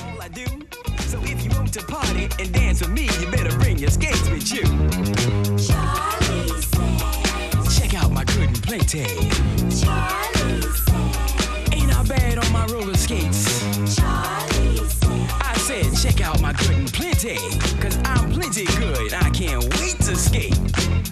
all I do. So if you want to party and dance with me, you better bring your skates with you. Charlie says, Check out my good and plenty. Charlie says, Ain't I bad on my roller skates? Charlie says, I said, check out my good and plenty. Cause I'm plenty good. I can't wait to skate.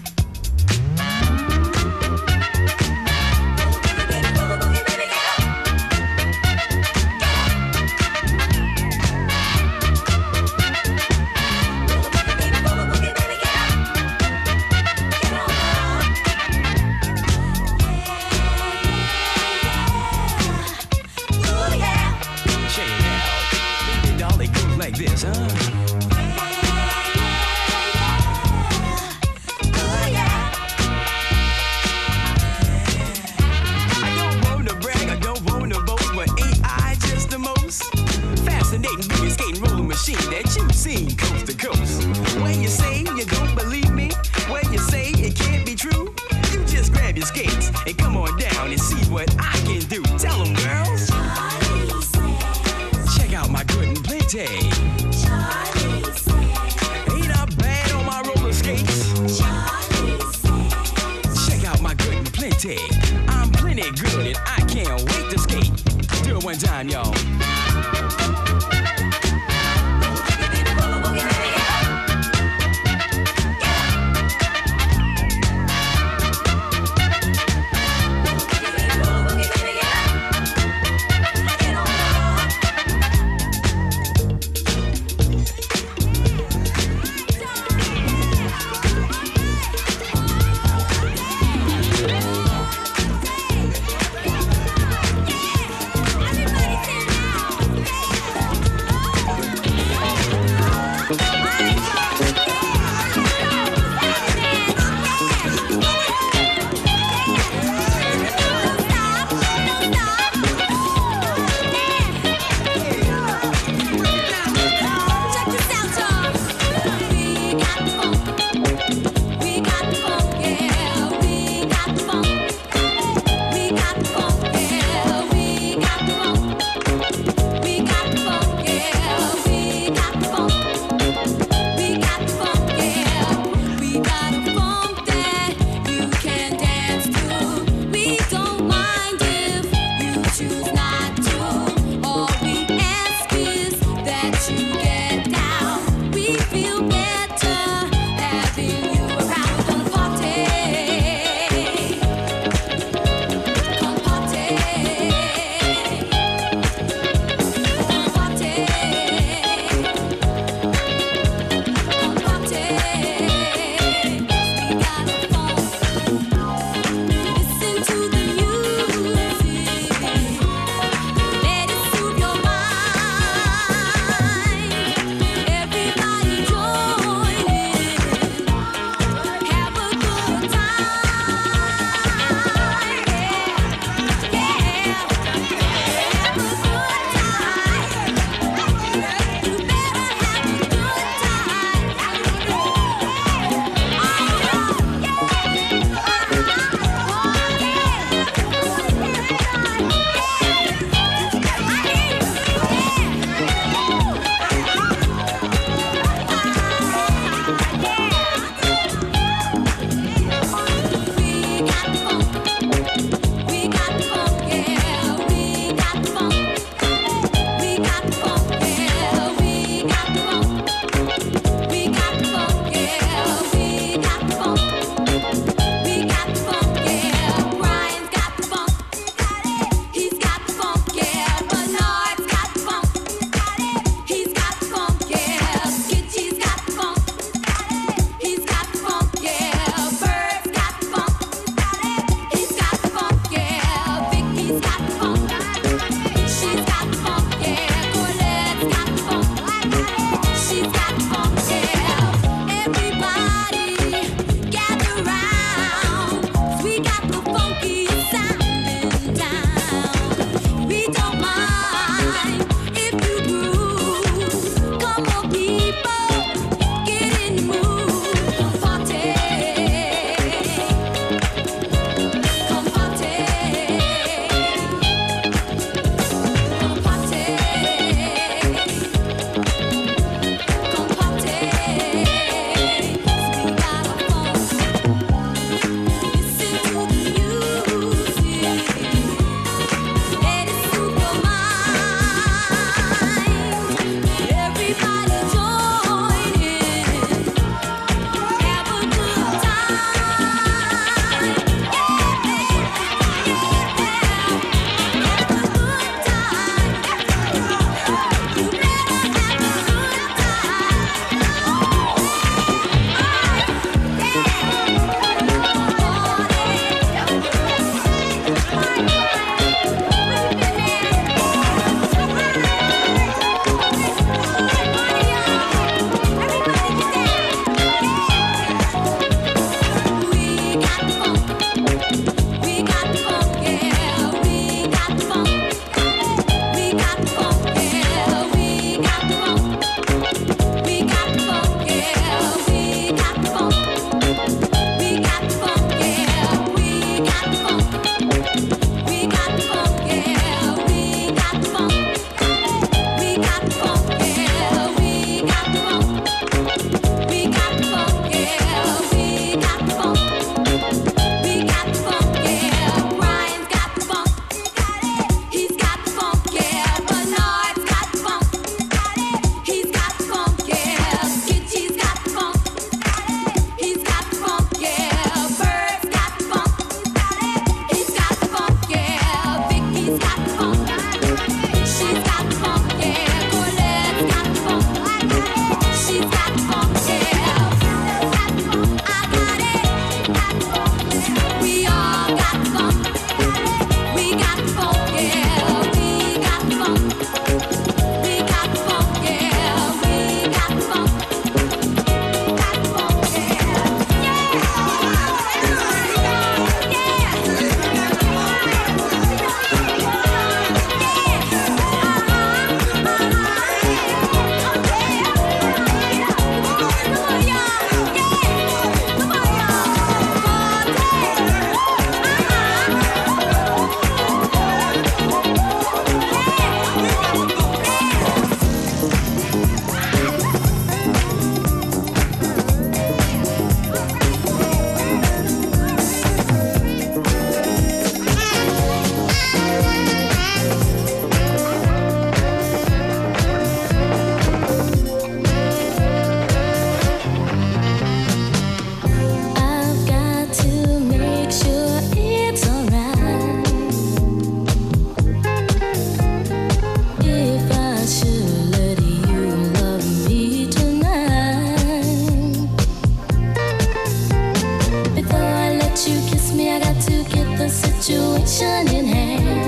situation in hand.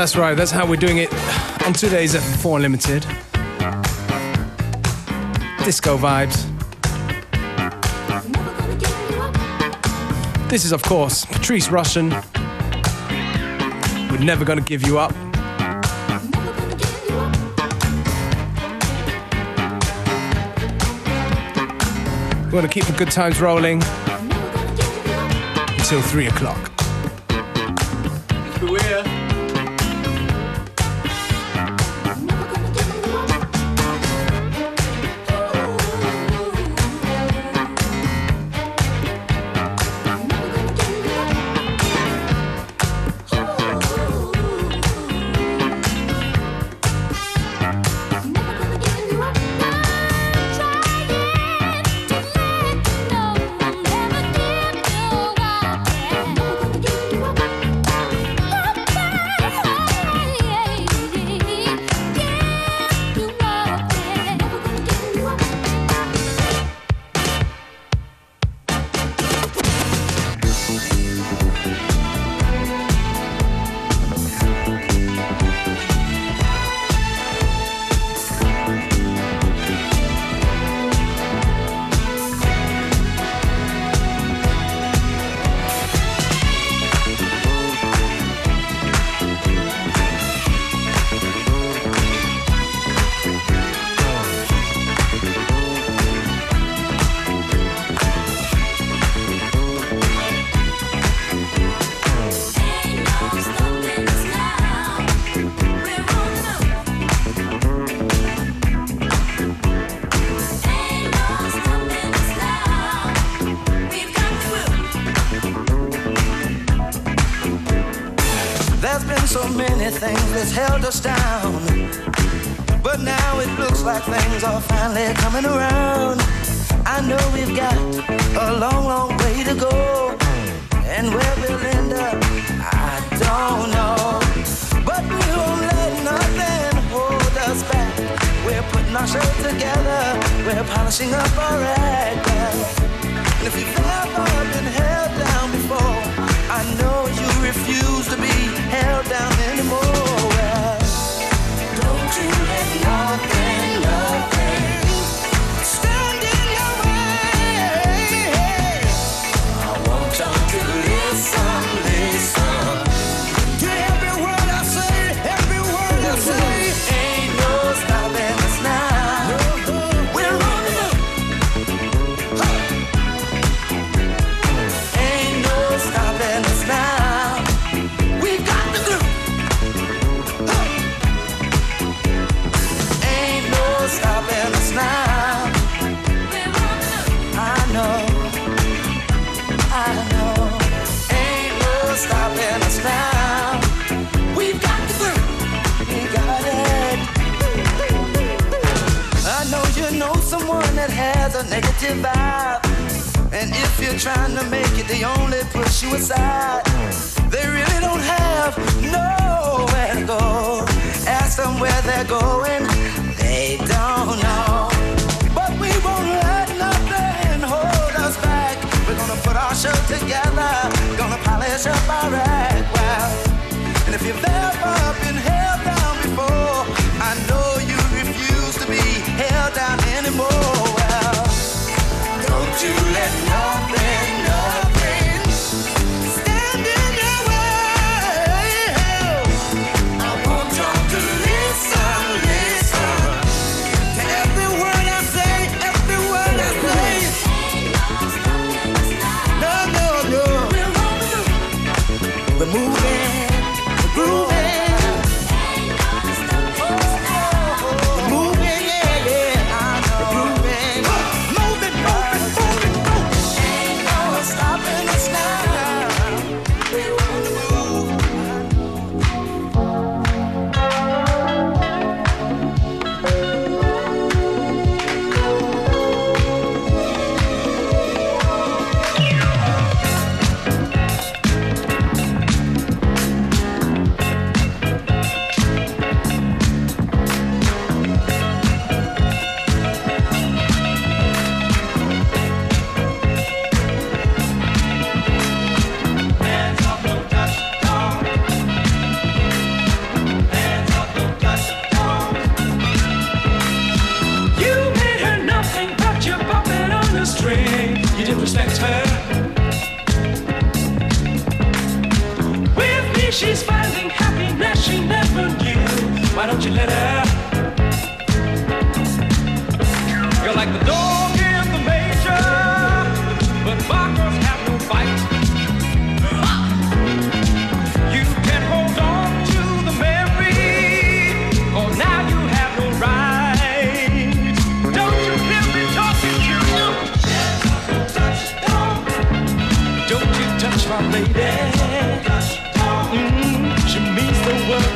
That's right, that's how we're doing it on today's F4 Limited. Disco vibes. This is, of course, Patrice Rushen. We're never gonna give you up. We're gonna keep the good times rolling until three o'clock.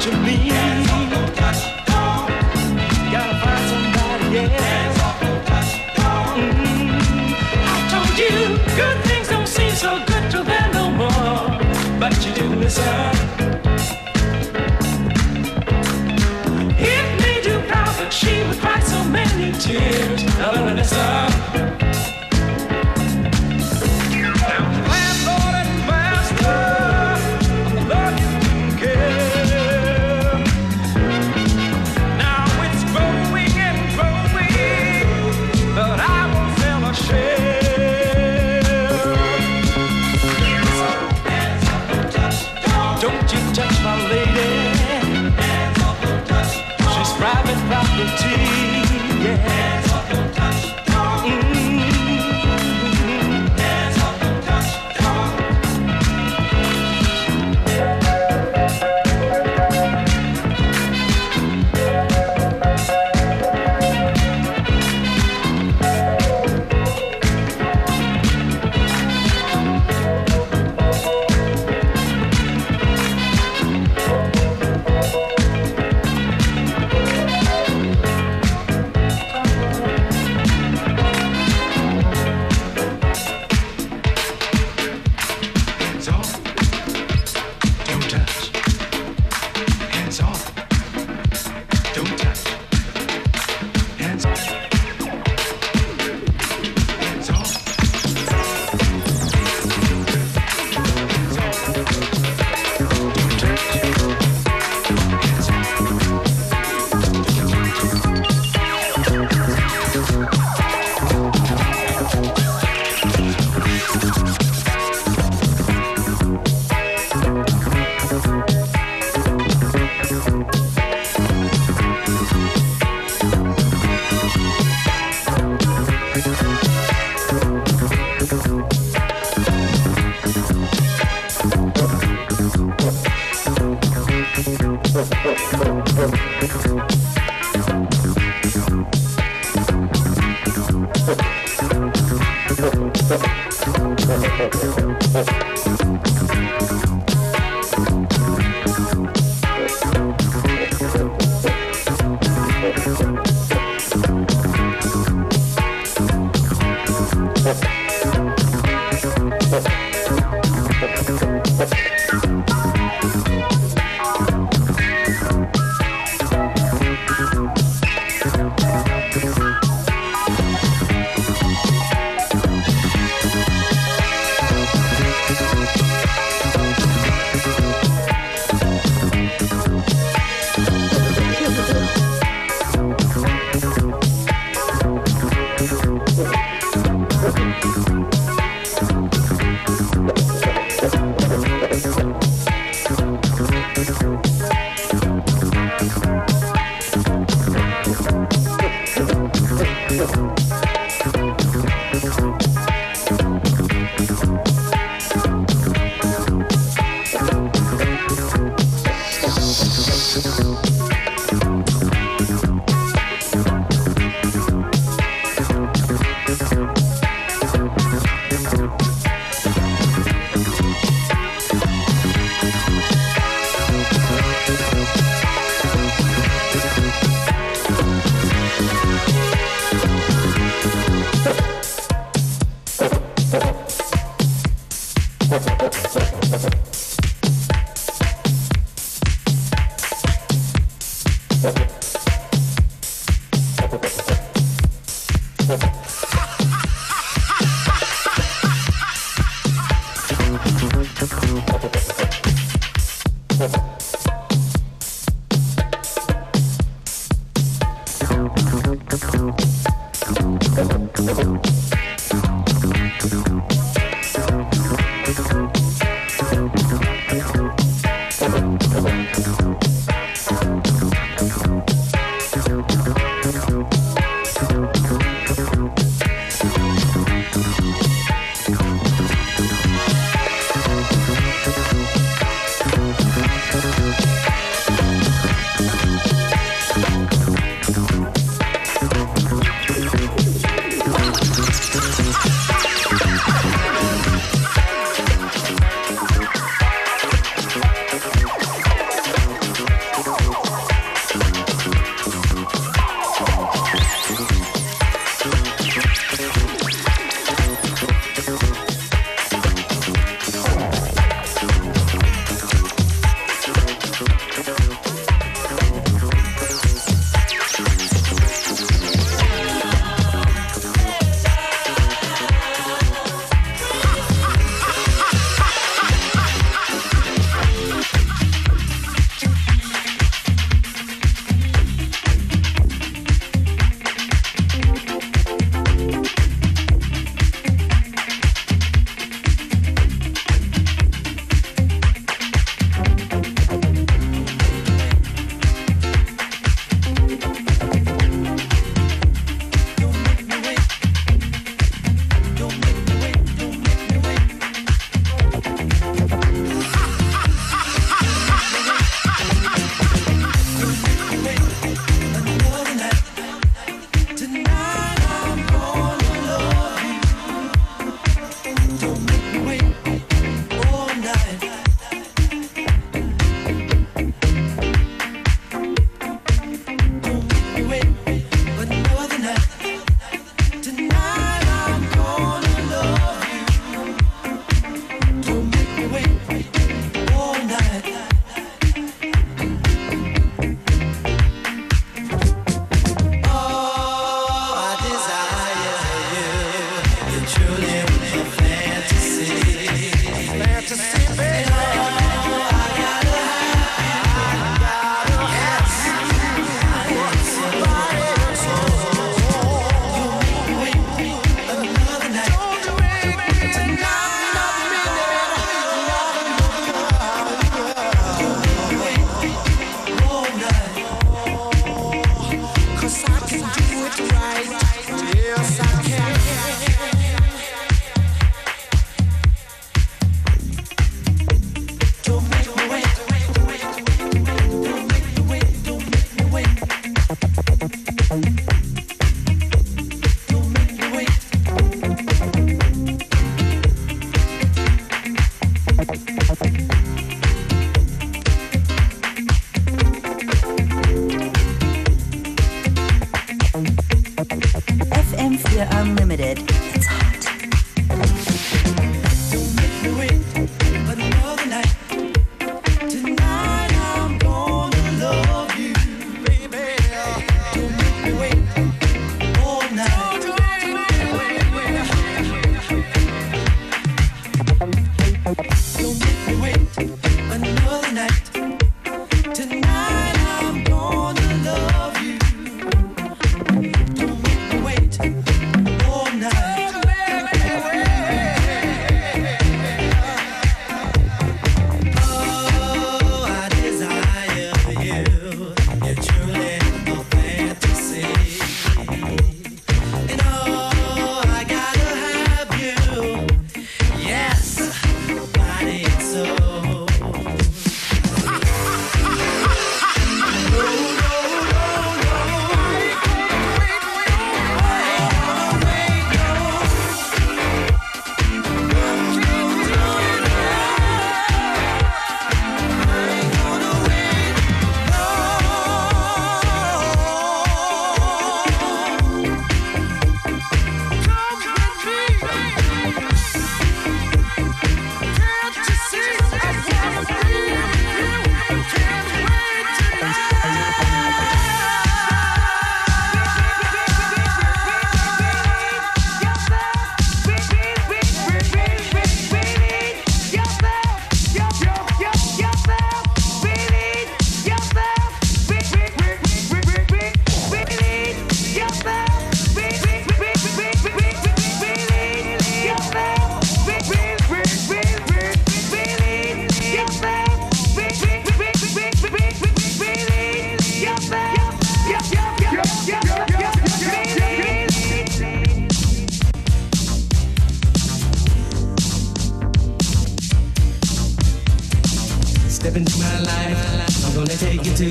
what Gotta find somebody else. No. Mm. I told you, good things don't seem so good to them no more. But you made you proud, but she would cry so many tears.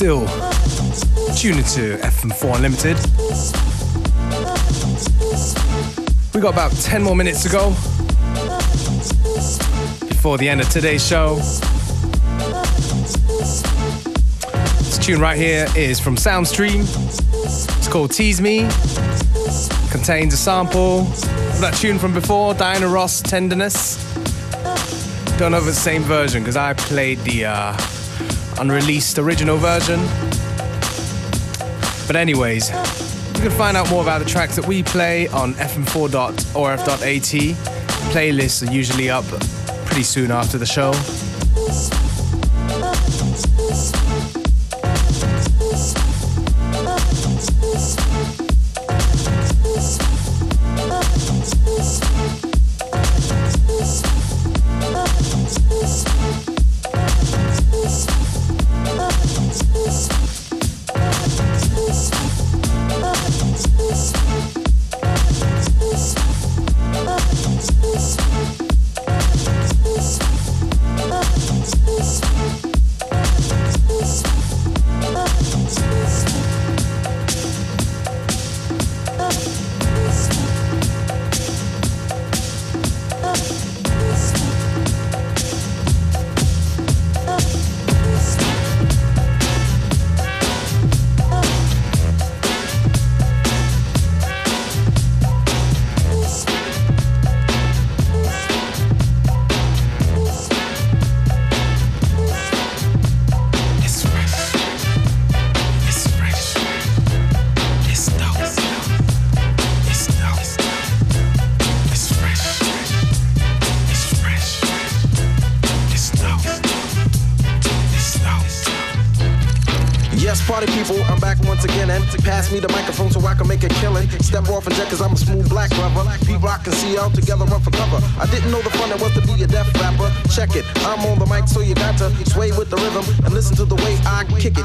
still tuning to FM4 Unlimited. We got about 10 more minutes to go before the end of today's show. This tune right here is from Soundstream. It's called Tease Me. Contains a sample of that tune from before, Diana Ross, Tenderness. Don't know if it's the same version because I played the uh, unreleased original version. But, anyways, you can find out more about the tracks that we play on fm4.orf.at. Playlists are usually up pretty soon after the show.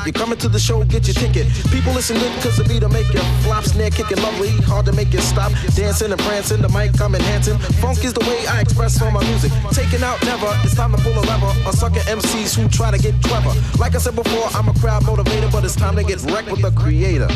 You coming to the show, get your ticket. People listen good cause the beat'll make you flop, snare kicking lovely, hard to make you stop. Dancing and prancing, the mic I'm enhancing. Funk is the way I express all my music. Taking out never, it's time to pull a lever. A sucker MCs who try to get clever. Like I said before, I'm a crowd motivator, but it's time to get wrecked with the creator.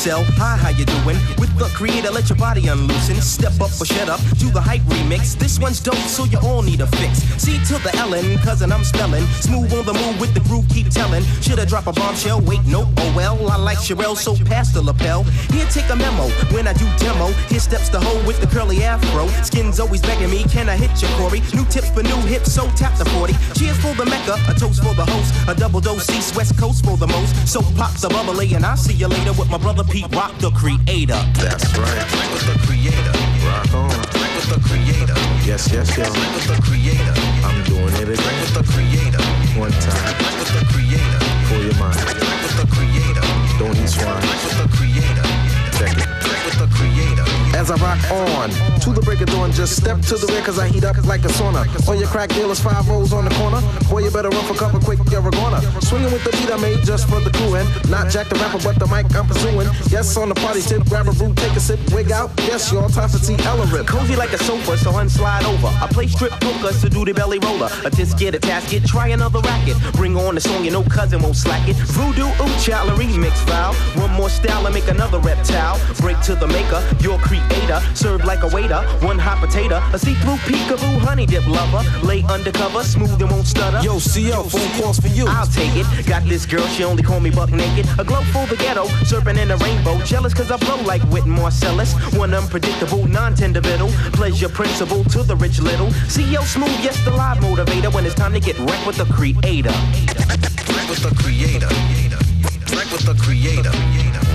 Sell. Hi, how you doing? The creator, let your body unloosen. Step up or shut up. Do the hype remix. This one's dope, so you all need a fix. C to the Ellen, cousin, I'm spelling. Smooth on the move with the groove, keep telling. Shoulda drop a bombshell? Wait, no. Oh well, I like Sherelle, so pass the lapel. Here, take a memo. When I do demo, here steps the hoe with the curly afro. Skin's always begging me, can I hit you, Corey? New tips for new hips, so tap the 40. Cheers for the Mecca, a toast for the host. A double dose, East West Coast for the most. So pop the bubbly, and I'll see you later with my brother Pete Rock, the creator. That's right. Wrecked with the creator. Rock on. Wrecked with the creator. Yes, yes, yes. Wrecked with the creator. I'm doing it again. Wrecked with the creator. One time. Wrecked with the creator. For your mind. Wrecked with the creator. Don't eat swine. Wrecked with the creator. Check it. As I rock on to the break of dawn, just step to the rear cause I heat up like a sauna. On your crack dealers, five O's on the corner. Boy, you better run for cover quick, you're a goner. Swinging with the beat I made just for the crew and not Jack the rapper, but the mic I'm pursuing. Yes, on the party tip, grab a brew, take a sip, wig out. Yes, y'all time for T. Ella rip. Cozy like a sofa, so unslide over. I play strip poker, so do the belly roller. A disc, get a tasket, try another racket. Bring on the song, you know cousin won't slack it. Voodoo, ooh, child, remix file. One more style and make another reptile. Break to the maker, your creator. Serve like a waiter, one hot potato. A see-through peekaboo honey dip lover. Lay undercover, smooth and won't stutter. Yo, CL, phone calls for you. I'll take it. Got this girl, she only call me buck naked. A glow for the ghetto, serpent in a rainbow. Jealous cause I blow like Whit Marcellus. One unpredictable, non-tender biddle. Pleasure principle to the rich little. CL smooth, yes, the live motivator. When it's time to get wrecked with the creator. Wreck with the creator. Wreck with the creator.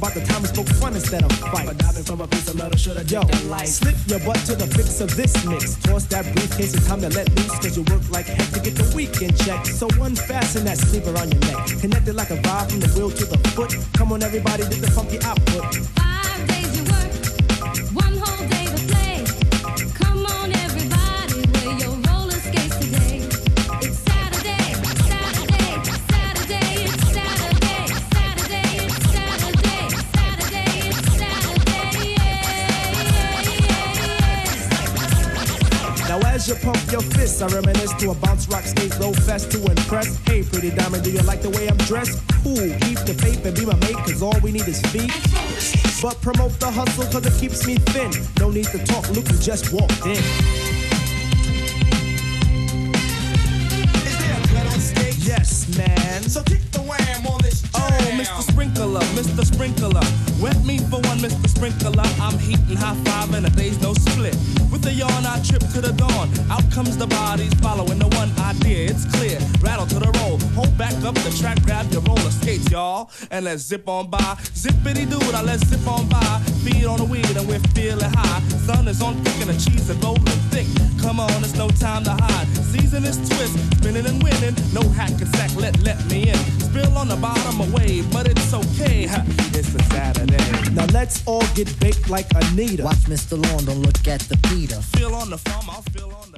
About the time we spoke fun instead of fight. But diving from a piece of metal should have Yo, slip your butt to the fix of this mix. Toss that briefcase, it's time to let loose. Cause you work like heck to get the weekend check. So unfasten that sleeper on your neck. Connected like a vibe from the wheel to the foot. Come on, everybody, get the funky output. As you pump your fists, I reminisce to a bounce rock skate low fest to impress. Hey, pretty diamond, do you like the way I'm dressed? Cool, keep the faith and be my mate, cause all we need is feet. But promote the hustle, cause it keeps me thin. No need to talk, look who just walked in. Is there a on stage? yes, man. So kick the wham on this Oh, Mr. Sprinkler, Mr. Sprinkler. Wet me for one, Mr. Sprinkler. I'm heating high five and a day's no split. With the yawn, I trip to the dawn. Out comes the bodies following the one idea. It's clear. Rattle to the roll. Hold back up the track, grab your roller skates, y'all. And let's zip on by. Zippity doo I let's zip on by. Feed on the weed and we're feeling high. Sun is on thick and the cheese is rolling thick. Come on, it's no time to hide. Season is twist, spinning and winning. No hack and sack, let let me in. Spill on the bottom away, but it's okay. ha, It's a Saturday. Now let's all get baked like Anita. Watch Mr. Lawn, don't look at the Peter. Feel on the farm, I'll feel on